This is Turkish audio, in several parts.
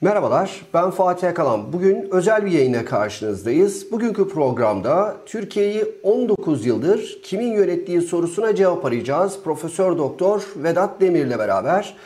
Merhabalar, ben Fatih Akalan. Bugün özel bir yayına karşınızdayız. Bugünkü programda Türkiye'yi 19 yıldır kimin yönettiği sorusuna cevap arayacağız. Profesör Doktor Vedat Demir'le beraber.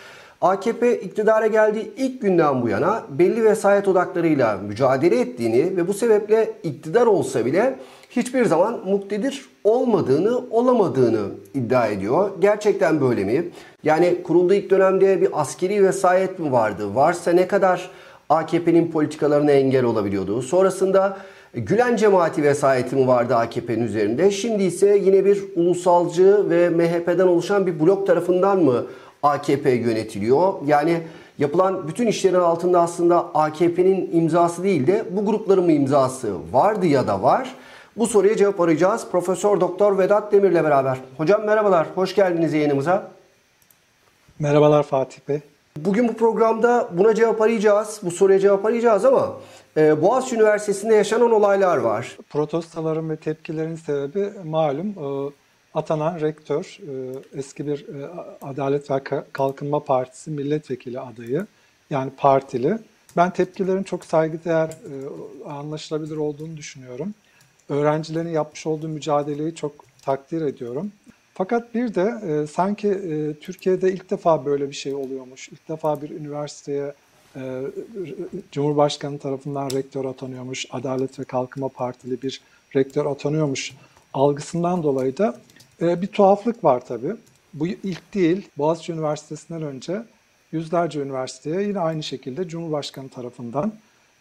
AKP iktidara geldiği ilk günden bu yana belli vesayet odaklarıyla mücadele ettiğini ve bu sebeple iktidar olsa bile hiçbir zaman muktedir olmadığını, olamadığını iddia ediyor. Gerçekten böyle mi? Yani kurulduğu ilk dönemde bir askeri vesayet mi vardı? Varsa ne kadar AKP'nin politikalarına engel olabiliyordu? Sonrasında Gülen cemaati vesayeti mi vardı AKP'nin üzerinde? Şimdi ise yine bir ulusalcı ve MHP'den oluşan bir blok tarafından mı AKP yönetiliyor? Yani yapılan bütün işlerin altında aslında AKP'nin imzası değil de bu grupların mı imzası vardı ya da var? Bu soruya cevap arayacağız. Profesör Doktor Vedat Demir'le beraber. Hocam merhabalar, hoş geldiniz yayınımıza. Merhabalar Fatih Bey. Bugün bu programda buna cevap arayacağız, bu soruya cevap arayacağız ama e, Boğaziçi Üniversitesi'nde yaşanan olaylar var. Protestoların ve tepkilerin sebebi malum e, atanan rektör, e, eski bir e, Adalet ve Kalkınma Partisi milletvekili adayı, yani partili. Ben tepkilerin çok saygıdeğer, e, anlaşılabilir olduğunu düşünüyorum. Öğrencilerin yapmış olduğu mücadeleyi çok takdir ediyorum. Fakat bir de e, sanki e, Türkiye'de ilk defa böyle bir şey oluyormuş. İlk defa bir üniversiteye e, Cumhurbaşkanı tarafından rektör atanıyormuş. Adalet ve Kalkınma Partili bir rektör atanıyormuş algısından dolayı da e, bir tuhaflık var tabii. Bu ilk değil. Boğaziçi Üniversitesi'nden önce yüzlerce üniversiteye yine aynı şekilde Cumhurbaşkanı tarafından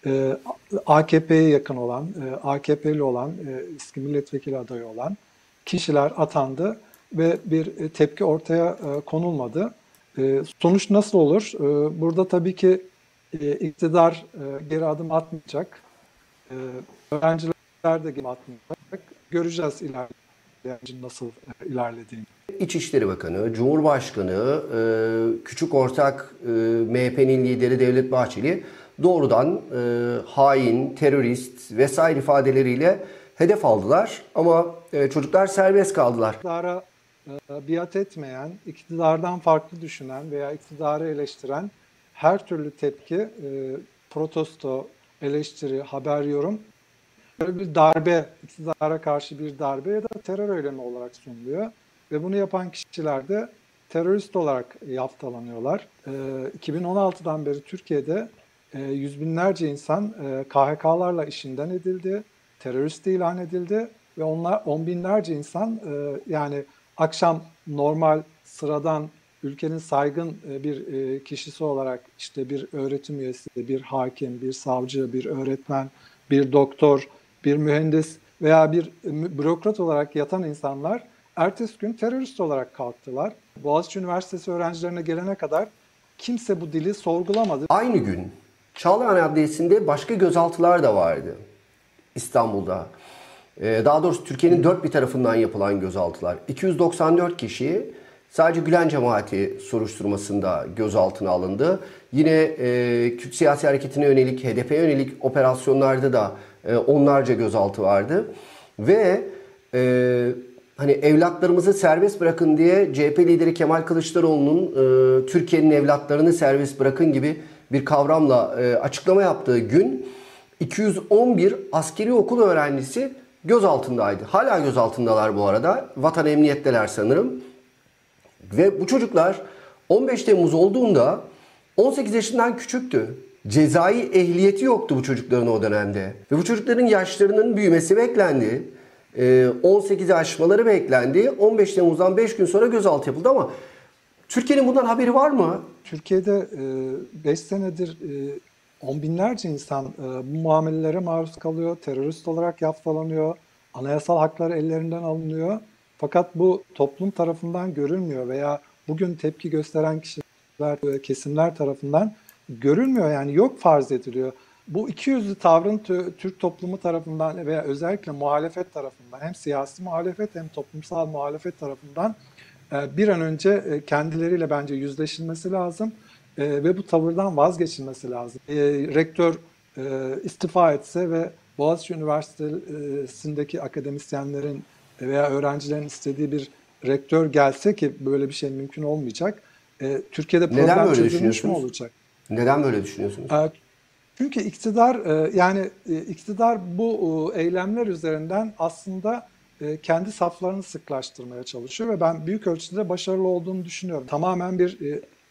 e, AKP'ye yakın olan, e, AKP'li olan, e, eski milletvekili adayı olan kişiler atandı ve bir e, tepki ortaya konulmadı. Sonuç nasıl olur? Burada tabii ki iktidar geri adım atmayacak. E, öğrenciler de geri atmayacak. Göreceğiz ilerleyen nasıl e, ilerlediğini. İçişleri Bakanı, Cumhurbaşkanı, e, küçük ortak e, MHP'nin lideri Devlet Bahçeli doğrudan e, hain, terörist vesaire ifadeleriyle hedef aldılar. Ama e, çocuklar serbest kaldılar. İktidara e, biat etmeyen, iktidardan farklı düşünen veya iktidarı eleştiren her türlü tepki, e, protesto, eleştiri, haber, yorum böyle bir darbe, iktidara karşı bir darbe ya da terör eylemi olarak sunuluyor. Ve bunu yapan kişiler de terörist olarak yaftalanıyorlar. E, 2016'dan beri Türkiye'de e, yüz binlerce insan e, KHK'larla işinden edildi, terörist ilan edildi ve onlar on binlerce insan e, yani akşam normal sıradan ülkenin saygın e, bir e, kişisi olarak işte bir öğretim üyesi, bir hakim, bir savcı, bir öğretmen, bir doktor, bir mühendis veya bir bürokrat olarak yatan insanlar ertesi gün terörist olarak kalktılar. Boğaziçi Üniversitesi öğrencilerine gelene kadar kimse bu dili sorgulamadı. Aynı gün Çağlayan Adliyesi'nde başka gözaltılar da vardı İstanbul'da. Ee, daha doğrusu Türkiye'nin dört bir tarafından yapılan gözaltılar. 294 kişi sadece Gülen cemaati soruşturmasında gözaltına alındı. Yine e, Kürt siyasi hareketine yönelik, HDP yönelik operasyonlarda da e, onlarca gözaltı vardı. Ve e, hani evlatlarımızı serbest bırakın diye CHP lideri Kemal Kılıçdaroğlu'nun e, Türkiye'nin evlatlarını serbest bırakın gibi bir kavramla e, açıklama yaptığı gün 211 askeri okul öğrencisi gözaltındaydı. Hala gözaltındalar bu arada. Vatan emniyetteler sanırım. Ve bu çocuklar 15 Temmuz olduğunda 18 yaşından küçüktü. Cezai ehliyeti yoktu bu çocukların o dönemde. Ve bu çocukların yaşlarının büyümesi beklendi. 18'i aşmaları beklendi. 15 Temmuz'dan 5 gün sonra gözaltı yapıldı ama Türkiye'nin bundan haberi var mı? Türkiye'de 5 senedir on binlerce insan bu muamelelere maruz kalıyor, terörist olarak yaftalanıyor, anayasal hakları ellerinden alınıyor. Fakat bu toplum tarafından görülmüyor veya bugün tepki gösteren kişiler, kesimler tarafından görülmüyor yani yok farz ediliyor. Bu iki yüzlü tavrın Türk toplumu tarafından veya özellikle muhalefet tarafından hem siyasi muhalefet hem toplumsal muhalefet tarafından e, bir an önce e, kendileriyle bence yüzleşilmesi lazım e, ve bu tavırdan vazgeçilmesi lazım. Rektör istifa etse ve Boğaziçi Üniversitesi'ndeki akademisyenlerin veya öğrencilerin istediği bir rektör gelse ki böyle bir şey mümkün olmayacak. Türkiye'de problem çözülmüş mü olacak? Neden böyle düşünüyorsunuz? E, çünkü iktidar e, yani e, iktidar bu e, eylemler üzerinden aslında kendi saflarını sıklaştırmaya çalışıyor ve ben büyük ölçüde başarılı olduğunu düşünüyorum. Tamamen bir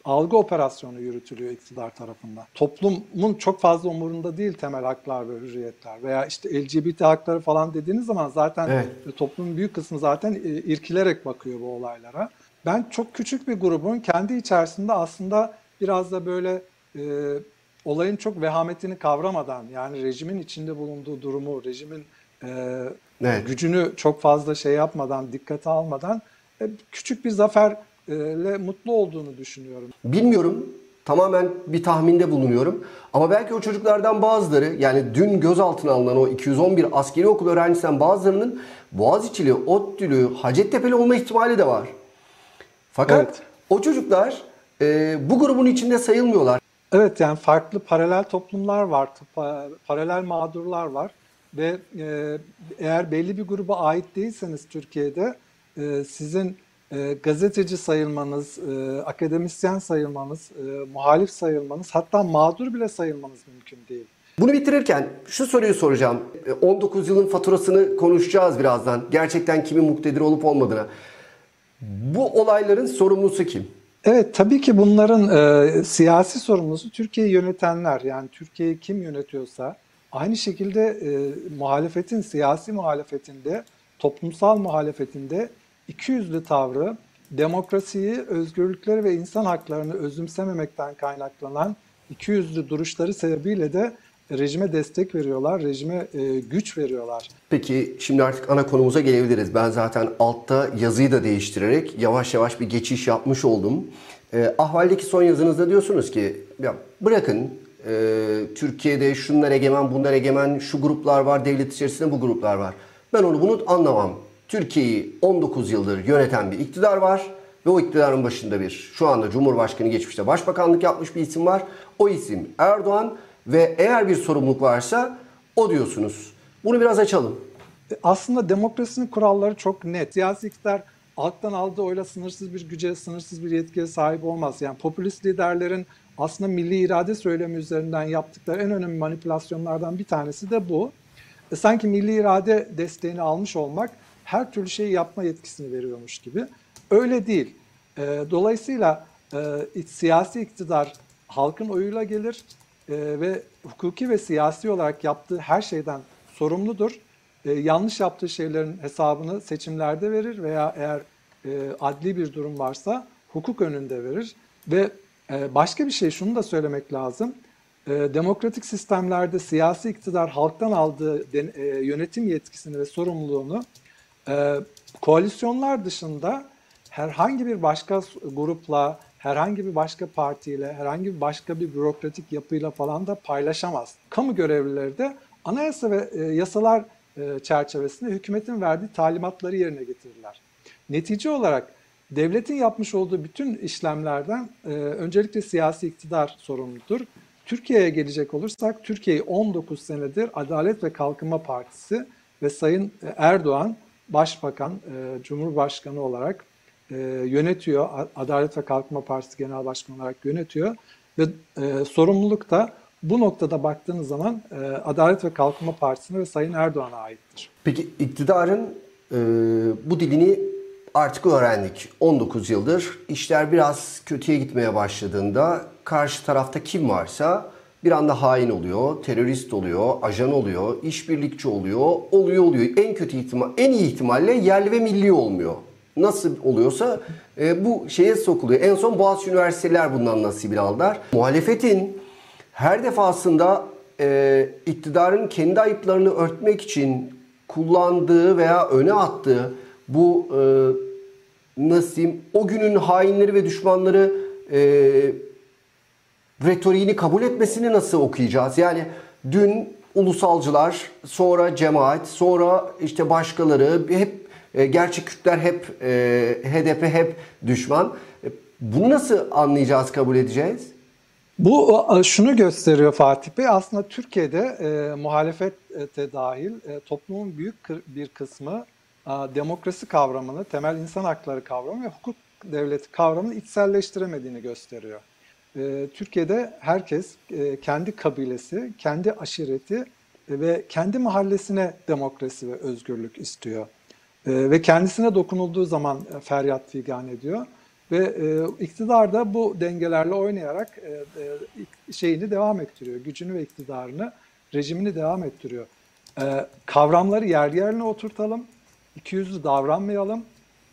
algı operasyonu yürütülüyor iktidar tarafından. Toplumun çok fazla umurunda değil temel haklar ve hürriyetler veya işte LGBT hakları falan dediğiniz zaman zaten evet. toplumun büyük kısmı zaten irkilerek bakıyor bu olaylara. Ben çok küçük bir grubun kendi içerisinde aslında biraz da böyle e, olayın çok vehametini kavramadan yani rejimin içinde bulunduğu durumu, rejimin e, evet. gücünü çok fazla şey yapmadan, dikkate almadan e, küçük bir zaferle mutlu olduğunu düşünüyorum. Bilmiyorum. Tamamen bir tahminde bulunuyorum. Ama belki o çocuklardan bazıları yani dün gözaltına alınan o 211 askeri okul öğrencisinden bazılarının Boğaziçi'li, ODTÜ'lü, Hacettepe'li olma ihtimali de var. Fakat evet. o çocuklar e, bu grubun içinde sayılmıyorlar. Evet yani farklı paralel toplumlar var, paralel mağdurlar var ve e, eğer belli bir gruba ait değilseniz Türkiye'de e, sizin e, gazeteci sayılmanız, e, akademisyen sayılmanız, e, muhalif sayılmanız hatta mağdur bile sayılmanız mümkün değil. Bunu bitirirken şu soruyu soracağım. 19 yılın faturasını konuşacağız birazdan. Gerçekten kimin muktedir olup olmadığına. Bu olayların sorumlusu kim? Evet tabii ki bunların e, siyasi sorumlusu Türkiye'yi yönetenler. Yani Türkiye'yi kim yönetiyorsa aynı şekilde e, muhalefetin, siyasi muhalefetinde, toplumsal muhalefetinde ikiyüzlü tavrı, demokrasiyi, özgürlükleri ve insan haklarını özümsememekten kaynaklanan ikiyüzlü duruşları sebebiyle de rejime destek veriyorlar, rejime e, güç veriyorlar. Peki şimdi artık ana konumuza gelebiliriz. Ben zaten altta yazıyı da değiştirerek yavaş yavaş bir geçiş yapmış oldum. E, ahvaldeki son yazınızda diyorsunuz ki ya bırakın e, Türkiye'de şunlar egemen, bunlar egemen, şu gruplar var, devlet içerisinde bu gruplar var. Ben onu bunu anlamam. Türkiye'yi 19 yıldır yöneten bir iktidar var ve o iktidarın başında bir şu anda Cumhurbaşkanı geçmişte başbakanlık yapmış bir isim var. O isim Erdoğan ve eğer bir sorumluluk varsa o diyorsunuz. Bunu biraz açalım. Aslında demokrasinin kuralları çok net. Siyasi iktidar alttan aldığı oyla sınırsız bir güce, sınırsız bir yetkiye sahip olmaz. Yani popülist liderlerin aslında milli irade söylemi üzerinden yaptıkları en önemli manipülasyonlardan bir tanesi de bu. E, sanki milli irade desteğini almış olmak her türlü şeyi yapma yetkisini veriyormuş gibi. Öyle değil. E, dolayısıyla e, siyasi iktidar halkın oyuyla gelir e, ve hukuki ve siyasi olarak yaptığı her şeyden sorumludur. E, yanlış yaptığı şeylerin hesabını seçimlerde verir veya eğer e, adli bir durum varsa hukuk önünde verir. Ve e, başka bir şey şunu da söylemek lazım. E, demokratik sistemlerde siyasi iktidar halktan aldığı den, e, yönetim yetkisini ve sorumluluğunu e, koalisyonlar dışında herhangi bir başka grupla herhangi bir başka partiyle, herhangi bir başka bir bürokratik yapıyla falan da paylaşamaz. Kamu görevlileri de anayasa ve e, yasalar e, çerçevesinde hükümetin verdiği talimatları yerine getirirler. Netice olarak devletin yapmış olduğu bütün işlemlerden e, öncelikle siyasi iktidar sorumludur. Türkiye'ye gelecek olursak Türkiye'yi 19 senedir Adalet ve Kalkınma Partisi ve Sayın Erdoğan Başbakan, e, Cumhurbaşkanı olarak e, yönetiyor. Adalet ve Kalkınma Partisi Genel Başkanı olarak yönetiyor. Ve e, sorumluluk da bu noktada baktığınız zaman e, Adalet ve Kalkınma Partisi'ne ve Sayın Erdoğan'a aittir. Peki iktidarın e, bu dilini artık öğrendik. 19 yıldır işler biraz kötüye gitmeye başladığında karşı tarafta kim varsa bir anda hain oluyor, terörist oluyor, ajan oluyor, işbirlikçi oluyor, oluyor oluyor. En kötü ihtimal, en iyi ihtimalle yerli ve milli olmuyor nasıl oluyorsa e, bu şeye sokuluyor. En son Boğaziçi Üniversiteler bundan nasibini aldılar. Muhalefetin her defasında e, iktidarın kendi ayıplarını örtmek için kullandığı veya öne attığı bu e, nasıl diyeyim o günün hainleri ve düşmanları e, retoriğini kabul etmesini nasıl okuyacağız? Yani dün ulusalcılar, sonra cemaat, sonra işte başkaları hep e, gerçi Kürtler hep e, HDP hep düşman. E, bunu nasıl anlayacağız, kabul edeceğiz? Bu şunu gösteriyor Fatih Bey. Aslında Türkiye'de e, muhalefete dahil e, toplumun büyük bir kısmı e, demokrasi kavramını, temel insan hakları kavramı ve hukuk devleti kavramını içselleştiremediğini gösteriyor. e, Türkiye'de herkes e, kendi kabilesi, kendi aşireti ve kendi mahallesine demokrasi ve özgürlük istiyor. E, ve kendisine dokunulduğu zaman e, feryat figan ediyor. Ve e, iktidar da bu dengelerle oynayarak e, e, şeyini devam ettiriyor. Gücünü ve iktidarını, rejimini devam ettiriyor. E, kavramları yer yerine oturtalım. İkiyüzlü davranmayalım.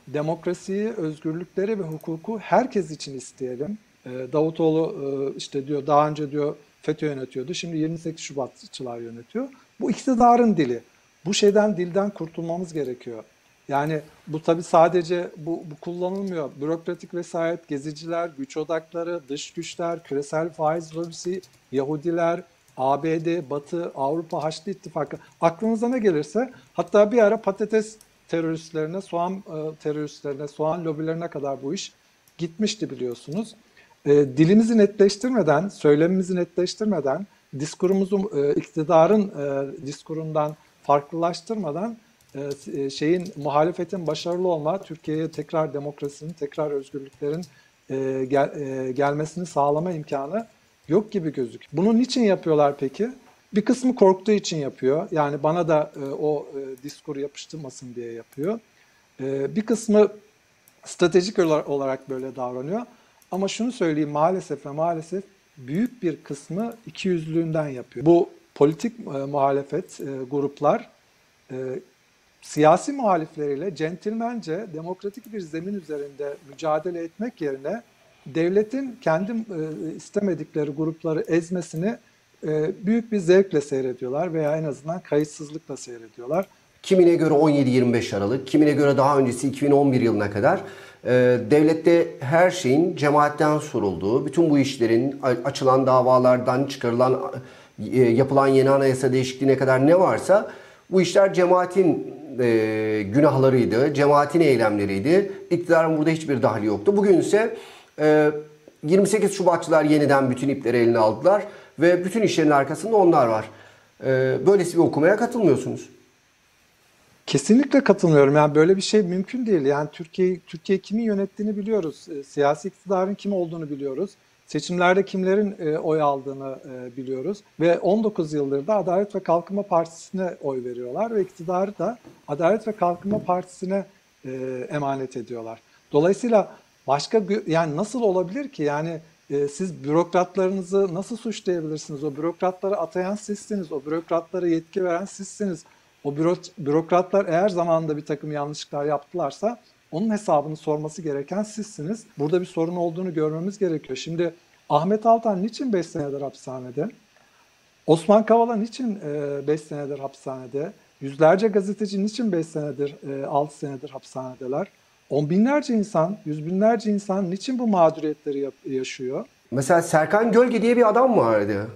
Demokrasiyi, özgürlükleri ve hukuku herkes için isteyelim. E, Davutoğlu e, işte diyor daha önce diyor FETÖ yönetiyordu. Şimdi 28 Şubatçılar yönetiyor. Bu iktidarın dili. Bu şeyden dilden kurtulmamız gerekiyor. Yani bu tabi sadece bu, bu kullanılmıyor. Bürokratik vesayet, geziciler, güç odakları, dış güçler, küresel faiz lobisi, Yahudiler, ABD, Batı, Avrupa, Haçlı İttifakı aklınıza ne gelirse hatta bir ara patates teröristlerine, soğan e, teröristlerine, soğan lobilerine kadar bu iş gitmişti biliyorsunuz. E, dilimizi netleştirmeden, söylemimizi netleştirmeden, diskurumuzu e, iktidarın e, diskurundan farklılaştırmadan şeyin muhalefetin başarılı olma, Türkiye'ye tekrar demokrasinin, tekrar özgürlüklerin e, gel, e, gelmesini sağlama imkanı yok gibi gözüküyor. Bunu niçin yapıyorlar peki? Bir kısmı korktuğu için yapıyor. Yani bana da e, o e, diskur yapıştırmasın diye yapıyor. E, bir kısmı stratejik olarak böyle davranıyor. Ama şunu söyleyeyim maalesef ve maalesef büyük bir kısmı ikiyüzlülüğünden yapıyor. Bu politik e, muhalefet e, gruplar e, siyasi muhalifleriyle centilmence demokratik bir zemin üzerinde mücadele etmek yerine devletin kendi e, istemedikleri grupları ezmesini e, büyük bir zevkle seyrediyorlar veya en azından kayıtsızlıkla seyrediyorlar. Kimine göre 17-25 Aralık, kimine göre daha öncesi 2011 yılına kadar e, devlette her şeyin cemaatten sorulduğu, bütün bu işlerin açılan davalardan çıkarılan, yapılan yeni anayasa değişikliğine kadar ne varsa bu işler cemaatin e, günahlarıydı, cemaatin eylemleriydi. İktidarın burada hiçbir dahli yoktu. Bugün ise e, 28 Şubatçılar yeniden bütün ipleri eline aldılar ve bütün işlerin arkasında onlar var. E, böylesi bir okumaya katılmıyorsunuz. Kesinlikle katılmıyorum. Yani böyle bir şey mümkün değil. Yani Türkiye Türkiye kimin yönettiğini biliyoruz. E, siyasi iktidarın kim olduğunu biliyoruz. Seçimlerde kimlerin e, oy aldığını e, biliyoruz ve 19 yıldır da Adalet ve Kalkınma Partisi'ne oy veriyorlar ve iktidarı da Adalet ve Kalkınma Partisi'ne e, emanet ediyorlar. Dolayısıyla başka yani nasıl olabilir ki yani e, siz bürokratlarınızı nasıl suçlayabilirsiniz? O bürokratları atayan sizsiniz, o bürokratlara yetki veren sizsiniz. O büro, bürokratlar eğer zamanında bir takım yanlışlıklar yaptılarsa onun hesabını sorması gereken sizsiniz. Burada bir sorun olduğunu görmemiz gerekiyor. Şimdi Ahmet Altan niçin 5 senedir hapishanede? Osman Kavala niçin 5 e, senedir hapishanede? Yüzlerce gazeteci niçin 5 senedir, 6 e, senedir hapishanedeler? On binlerce insan, yüz binlerce insan niçin bu mağduriyetleri yaşıyor? Mesela Serkan Gölge diye bir adam vardı.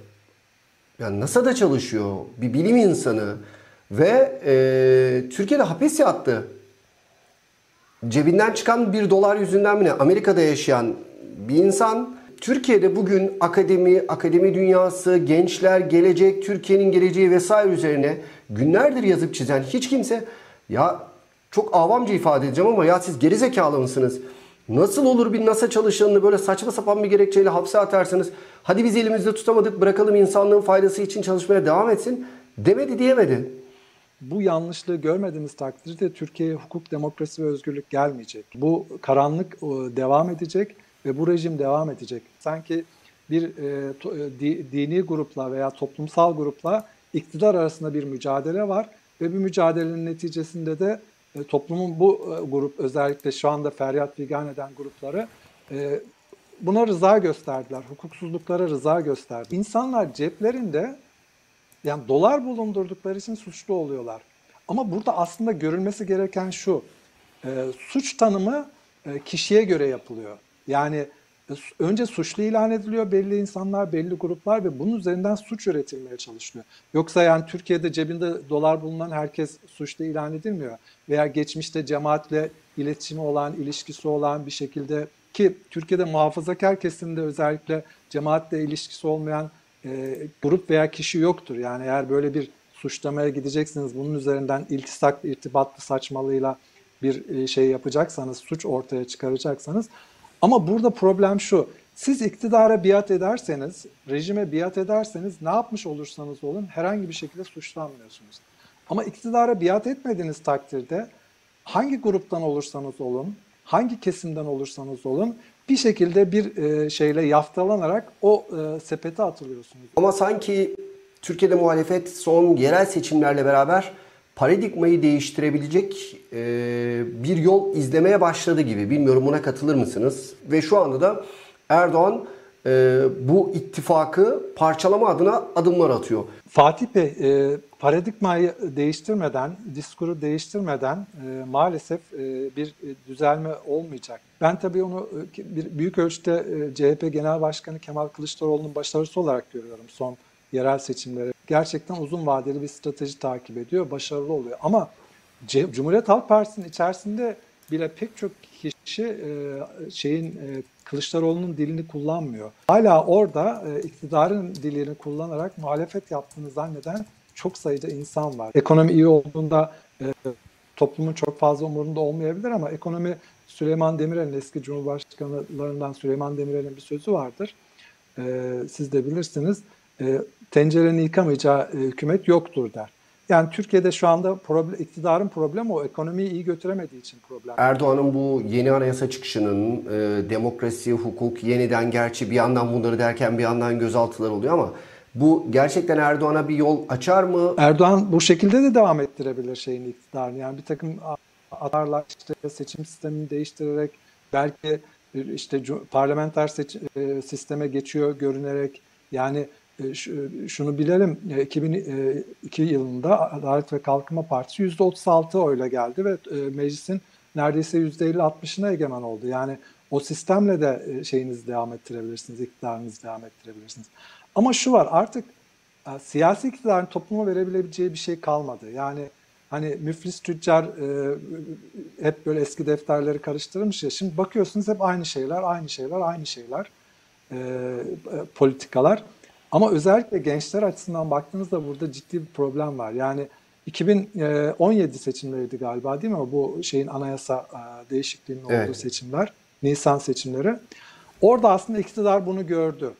Yani NASA'da çalışıyor. Bir bilim insanı. Ve e, Türkiye'de hapis yattı cebinden çıkan bir dolar yüzünden mi ne Amerika'da yaşayan bir insan Türkiye'de bugün akademi, akademi dünyası, gençler, gelecek, Türkiye'nin geleceği vesaire üzerine günlerdir yazıp çizen hiç kimse ya çok avamca ifade edeceğim ama ya siz gerizekalı mısınız? Nasıl olur bir NASA çalışanını böyle saçma sapan bir gerekçeyle hapse atarsınız? Hadi biz elimizde tutamadık bırakalım insanlığın faydası için çalışmaya devam etsin demedi diyemedi bu yanlışlığı görmediğimiz takdirde Türkiye'ye hukuk, demokrasi ve özgürlük gelmeyecek. Bu karanlık devam edecek ve bu rejim devam edecek. Sanki bir e, to, e, di, dini grupla veya toplumsal grupla iktidar arasında bir mücadele var ve bir mücadelenin neticesinde de e, toplumun bu e, grup özellikle şu anda feryat figan eden grupları e, buna rıza gösterdiler. Hukuksuzluklara rıza gösterdi. İnsanlar ceplerinde yani dolar bulundurdukları için suçlu oluyorlar. Ama burada aslında görülmesi gereken şu. E, suç tanımı e, kişiye göre yapılıyor. Yani e, önce suçlu ilan ediliyor belli insanlar, belli gruplar ve bunun üzerinden suç üretilmeye çalışılıyor. Yoksa yani Türkiye'de cebinde dolar bulunan herkes suçlu ilan edilmiyor. Veya geçmişte cemaatle iletişimi olan, ilişkisi olan bir şekilde ki Türkiye'de muhafazakar kesimde özellikle cemaatle ilişkisi olmayan e, grup veya kişi yoktur. Yani eğer böyle bir suçlamaya gideceksiniz, bunun üzerinden iltisak, irtibatlı saçmalığıyla bir e, şey yapacaksanız, suç ortaya çıkaracaksanız. Ama burada problem şu, Siz iktidara biat ederseniz, rejime biat ederseniz ne yapmış olursanız olun herhangi bir şekilde suçlanmıyorsunuz. Ama iktidara biat etmediğiniz takdirde hangi gruptan olursanız olun, hangi kesimden olursanız olun bir şekilde bir e, şeyle yaftalanarak o e, sepete atılıyorsunuz. Ama sanki Türkiye'de muhalefet son yerel seçimlerle beraber paradigmayı değiştirebilecek e, bir yol izlemeye başladı gibi. Bilmiyorum buna katılır mısınız? Ve şu anda da Erdoğan e, bu ittifakı parçalama adına adımlar atıyor. Fatih Bey, e, paradigmayı değiştirmeden, diskuru değiştirmeden e, maalesef e, bir düzelme olmayacak. Ben tabii onu e, bir büyük ölçüde e, CHP Genel Başkanı Kemal Kılıçdaroğlu'nun başarısı olarak görüyorum son yerel seçimleri. Gerçekten uzun vadeli bir strateji takip ediyor, başarılı oluyor. Ama C- Cumhuriyet Halk Partisi'nin içerisinde bile pek çok kişi e, şeyin e, Kılıçdaroğlu'nun dilini kullanmıyor. Hala orada e, iktidarın dilini kullanarak muhalefet yaptığını zanneden çok sayıda insan var. Ekonomi iyi olduğunda e, toplumun çok fazla umurunda olmayabilir ama ekonomi Süleyman Demirel'in eski cumhurbaşkanlarından Süleyman Demirel'in bir sözü vardır. Siz de bilirsiniz. E, tencerenin yıkamayacağı hükümet yoktur der. Yani Türkiye'de şu anda problem, iktidarın problemi o ekonomiyi iyi götüremediği için problem. Erdoğan'ın bu yeni anayasa çıkışının e, demokrasi, hukuk yeniden gerçi bir yandan bunları derken bir yandan gözaltılar oluyor ama bu gerçekten Erdoğan'a bir yol açar mı? Erdoğan bu şekilde de devam ettirebilir şeyin iktidarını. Yani bir takım atarlar işte seçim sistemini değiştirerek belki işte parlamenter seçim, e, sisteme geçiyor görünerek yani e, şunu bilelim 2002 e, yılında Adalet ve Kalkınma Partisi %36 oyla geldi ve meclisin neredeyse %50-60'ına egemen oldu. Yani o sistemle de şeyinizi devam ettirebilirsiniz, iktidarınızı devam ettirebilirsiniz. Ama şu var artık siyasi iktidarın topluma verebileceği bir şey kalmadı. Yani hani müflis tüccar e, hep böyle eski defterleri karıştırmış ya. Şimdi bakıyorsunuz hep aynı şeyler, aynı şeyler, aynı şeyler e, politikalar. Ama özellikle gençler açısından baktığınızda burada ciddi bir problem var. Yani 2017 seçimleriydi galiba değil mi? Bu şeyin anayasa değişikliğinin olduğu evet. seçimler, Nisan seçimleri. Orada aslında iktidar bunu gördü.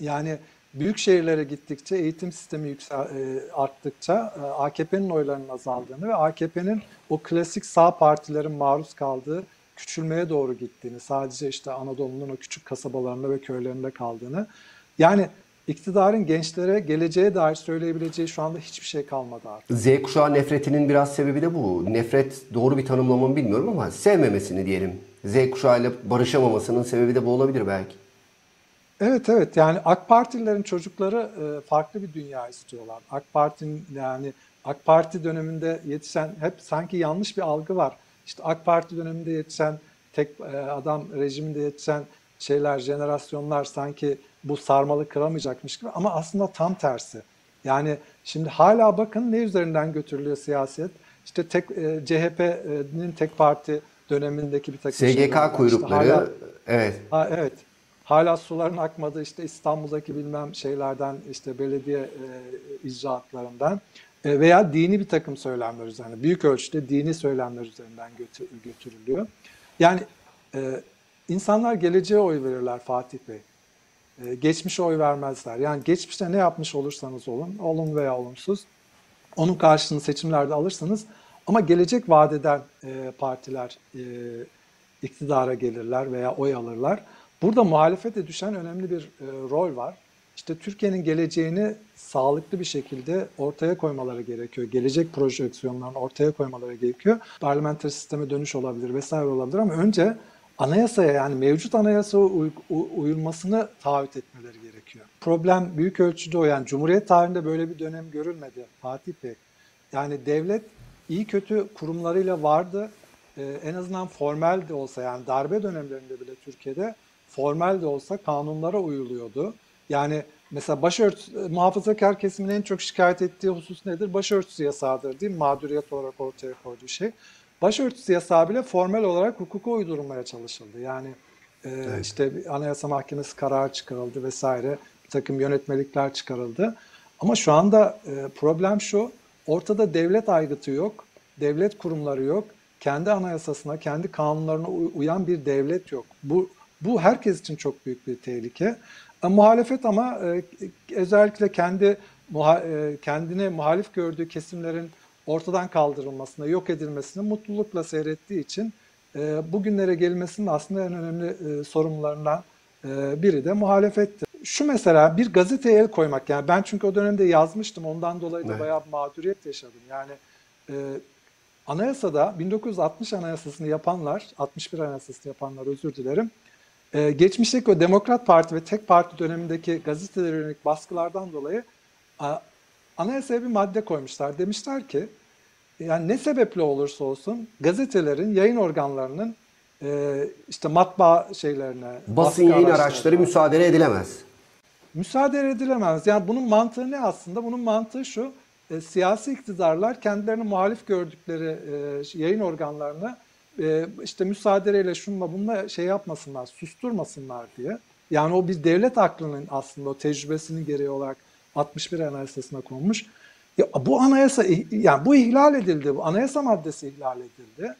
Yani büyük şehirlere gittikçe, eğitim sistemi yüksel, arttıkça AKP'nin oylarının azaldığını ve AKP'nin o klasik sağ partilerin maruz kaldığı küçülmeye doğru gittiğini, sadece işte Anadolu'nun o küçük kasabalarında ve köylerinde kaldığını. Yani iktidarın gençlere geleceğe dair söyleyebileceği şu anda hiçbir şey kalmadı artık. Z kuşağı nefretinin biraz sebebi de bu. Nefret doğru bir tanımlama mı bilmiyorum ama sevmemesini diyelim. Z kuşağıyla barışamamasının sebebi de bu olabilir belki. Evet evet yani AK Partililerin çocukları e, farklı bir dünya istiyorlar. AK Parti'nin yani AK Parti döneminde yetişen hep sanki yanlış bir algı var. İşte AK Parti döneminde yetişen tek e, adam rejiminde yetişen şeyler, jenerasyonlar sanki bu sarmalı kıramayacakmış gibi ama aslında tam tersi. Yani şimdi hala bakın ne üzerinden götürülüyor siyaset. İşte tek e, CHP'nin tek parti dönemindeki bir takım SGK kuyrukları işte hala, evet. Ha, evet. Hala suların akmadığı işte İstanbul'daki bilmem şeylerden işte belediye e, icraatlarından e, veya dini bir takım söylemler üzerine büyük ölçüde dini söylemler üzerinden götür, götürülüyor. Yani e, insanlar geleceğe oy verirler Fatih Bey. E, geçmişe oy vermezler. Yani geçmişte ne yapmış olursanız olun, olun veya olumsuz, onun karşılığını seçimlerde alırsanız ama gelecek vadeden e, partiler e, iktidara gelirler veya oy alırlar. Burada muhalefete düşen önemli bir e, rol var. İşte Türkiye'nin geleceğini sağlıklı bir şekilde ortaya koymaları gerekiyor. Gelecek projeksiyonlarını ortaya koymaları gerekiyor. Parlamenter sisteme dönüş olabilir vesaire olabilir ama önce anayasaya yani mevcut anayasaya uy- uyulmasını taahhüt etmeleri gerekiyor. Problem büyük ölçüde o yani Cumhuriyet tarihinde böyle bir dönem görülmedi Fatih Bey. Yani devlet iyi kötü kurumlarıyla vardı. Ee, en azından formel de olsa yani darbe dönemlerinde bile Türkiye'de formel de olsa kanunlara uyuluyordu. Yani mesela başörtüsü, muhafazakar kesimin en çok şikayet ettiği husus nedir? Başörtüsü yasağıdır değil mi? Mağduriyet olarak ortaya koyduğu şey. Başörtüsü yasağı bile formel olarak hukuka uydurulmaya çalışıldı. Yani e, evet. işte Anayasa Mahkemesi kararı çıkarıldı vesaire. Bir takım yönetmelikler çıkarıldı. Ama şu anda e, problem şu, ortada devlet aygıtı yok, devlet kurumları yok, kendi anayasasına, kendi kanunlarına uyan bir devlet yok. Bu Bu herkes için çok büyük bir tehlike. E, muhalefet ama e, özellikle kendi muha, e, kendine muhalif gördüğü kesimlerin ortadan kaldırılmasına, yok edilmesini mutlulukla seyrettiği için e, bugünlere gelmesinin aslında en önemli e, sorumlularından e, biri de muhalefetti. Şu mesela bir gazeteye el koymak yani ben çünkü o dönemde yazmıştım ondan dolayı da Evet. bayağı mağduriyet yaşadım. Yani e, anayasada 1960 anayasasını yapanlar, 61 anayasasını yapanlar özür dilerim. e, geçmişteki o Demokrat Parti ve tek parti dönemindeki gazetelere yönelik baskılardan dolayı a, anayasaya bir madde koymuşlar. Demişler ki yani ne sebeple olursa olsun gazetelerin, yayın organlarının e, işte matbaa şeylerine, Basın yayın araçları müsaade edilemez. müsaade edilemez. Yani bunun mantığı ne aslında? Bunun mantığı şu. e, siyasi iktidarlar kendilerini muhalif gördükleri e, yayın organlarına e, işte müsaadeyle şunla bununla şey yapmasınlar, susturmasınlar diye. Yani o bir devlet aklının aslında o tecrübesinin gereği olarak 61 Anayasası'na konmuş. Ya bu anayasa yani bu ihlal edildi. Bu anayasa maddesi ihlal edildi.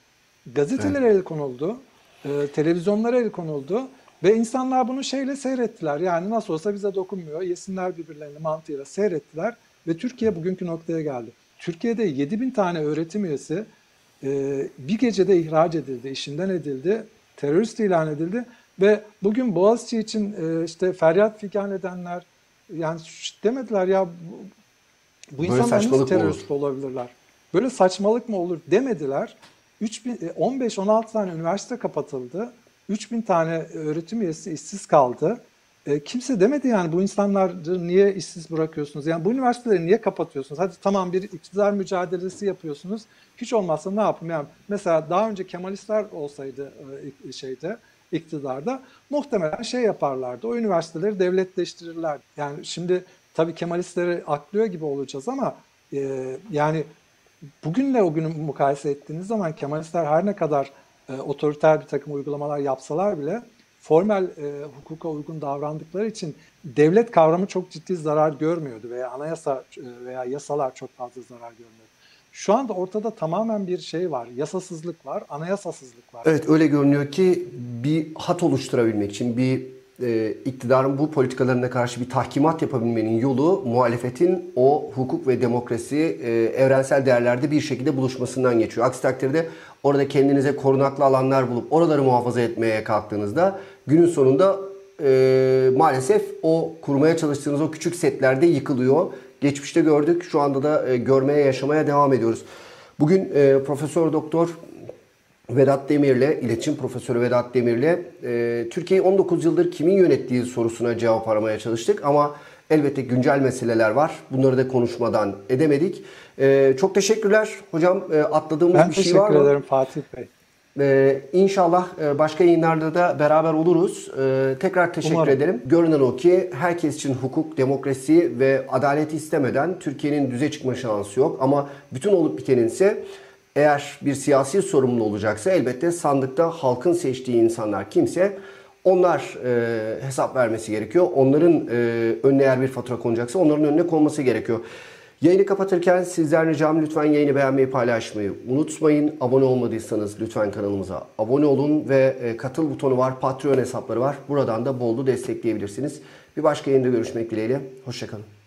Gazetelere el konuldu. e, televizyonlara el konuldu. Ve insanlar bunu şeyle seyrettiler. Yani nasıl olsa bize dokunmuyor. Yesinler birbirlerini mantığıyla seyrettiler. Ve Türkiye bugünkü noktaya geldi. Türkiye'de 7000 tane öğretim üyesi e, bir gecede ihraç edildi, işinden edildi, terörist ilan edildi. Ve bugün Boğaziçi için e, işte feryat figan edenler yani demediler ya bu, Böyle insanlar nasıl terörist olabilirler? Böyle saçmalık mı olur demediler. 3000 e, 15-16 tane üniversite kapatıldı. 3000 tane öğretim üyesi işsiz kaldı. E, kimse demedi yani bu insanları niye işsiz bırakıyorsunuz? Yani bu üniversiteleri niye kapatıyorsunuz? Hadi tamam bir iktidar mücadelesi yapıyorsunuz. Hiç olmazsa ne yapayım? Yani mesela daha önce Kemalistler olsaydı e, şeyde iktidarda muhtemelen şey yaparlardı. O üniversiteleri devletleştirirlerdi. Yani şimdi tabii Kemalistleri aklıyor gibi olacağız ama e, yani bugünle o günü mukayese ettiğiniz zaman Kemalistler her ne kadar e, otoriter bir takım uygulamalar yapsalar bile formel e, hukuka uygun davrandıkları için devlet kavramı çok ciddi zarar görmüyordu veya anayasa e, veya yasalar çok fazla zarar görmüyordu. Şu anda ortada tamamen bir şey var. Yasasızlık var, anayasasızlık var. Evet öyle görünüyor ki bir hat oluşturabilmek için bir e, iktidarın bu politikalarına karşı bir tahkimat yapabilmenin yolu muhalefetin o hukuk ve demokrasi e, evrensel değerlerde bir şekilde buluşmasından geçiyor. Aksi takdirde orada kendinize korunaklı alanlar bulup oraları muhafaza etmeye kalktığınızda günün sonunda e, maalesef o kurmaya çalıştığınız o küçük setlerde yıkılıyor. Geçmişte gördük şu anda da e, görmeye yaşamaya devam ediyoruz. Bugün Profesör Doktor Vedat Demir'le, iletişim profesörü Vedat Demir'le e, Türkiye'yi 19 yıldır kimin yönettiği sorusuna cevap aramaya çalıştık. Ama elbette güncel meseleler var. Bunları da konuşmadan edemedik. E, çok teşekkürler. Hocam e, atladığımız Ben bir şey var teşekkür mı? ederim Fatih Bey. Ee, inşallah e, başka yayınlarda da beraber oluruz. Ee, tekrar teşekkür Umarım. ederim. Görünen o ki herkes için hukuk, demokrasi ve adaleti istemeden Türkiye'nin düze çıkma şansı yok. Ama bütün olup bitenin ise eğer bir siyasi sorumlu olacaksa elbette sandıkta halkın seçtiği insanlar kimse onlar e, hesap vermesi gerekiyor. Onların e, önüne eğer bir fatura konacaksa onların önüne konması gerekiyor. Yayını kapatırken sizden ricam lütfen yayını beğenmeyi paylaşmayı unutmayın. Abone olmadıysanız lütfen kanalımıza abone olun ve e, katıl butonu var, Patreon hesapları var. Buradan da bollu destekleyebilirsiniz. Bir başka yayında görüşmek dileğiyle. Hoşçakalın.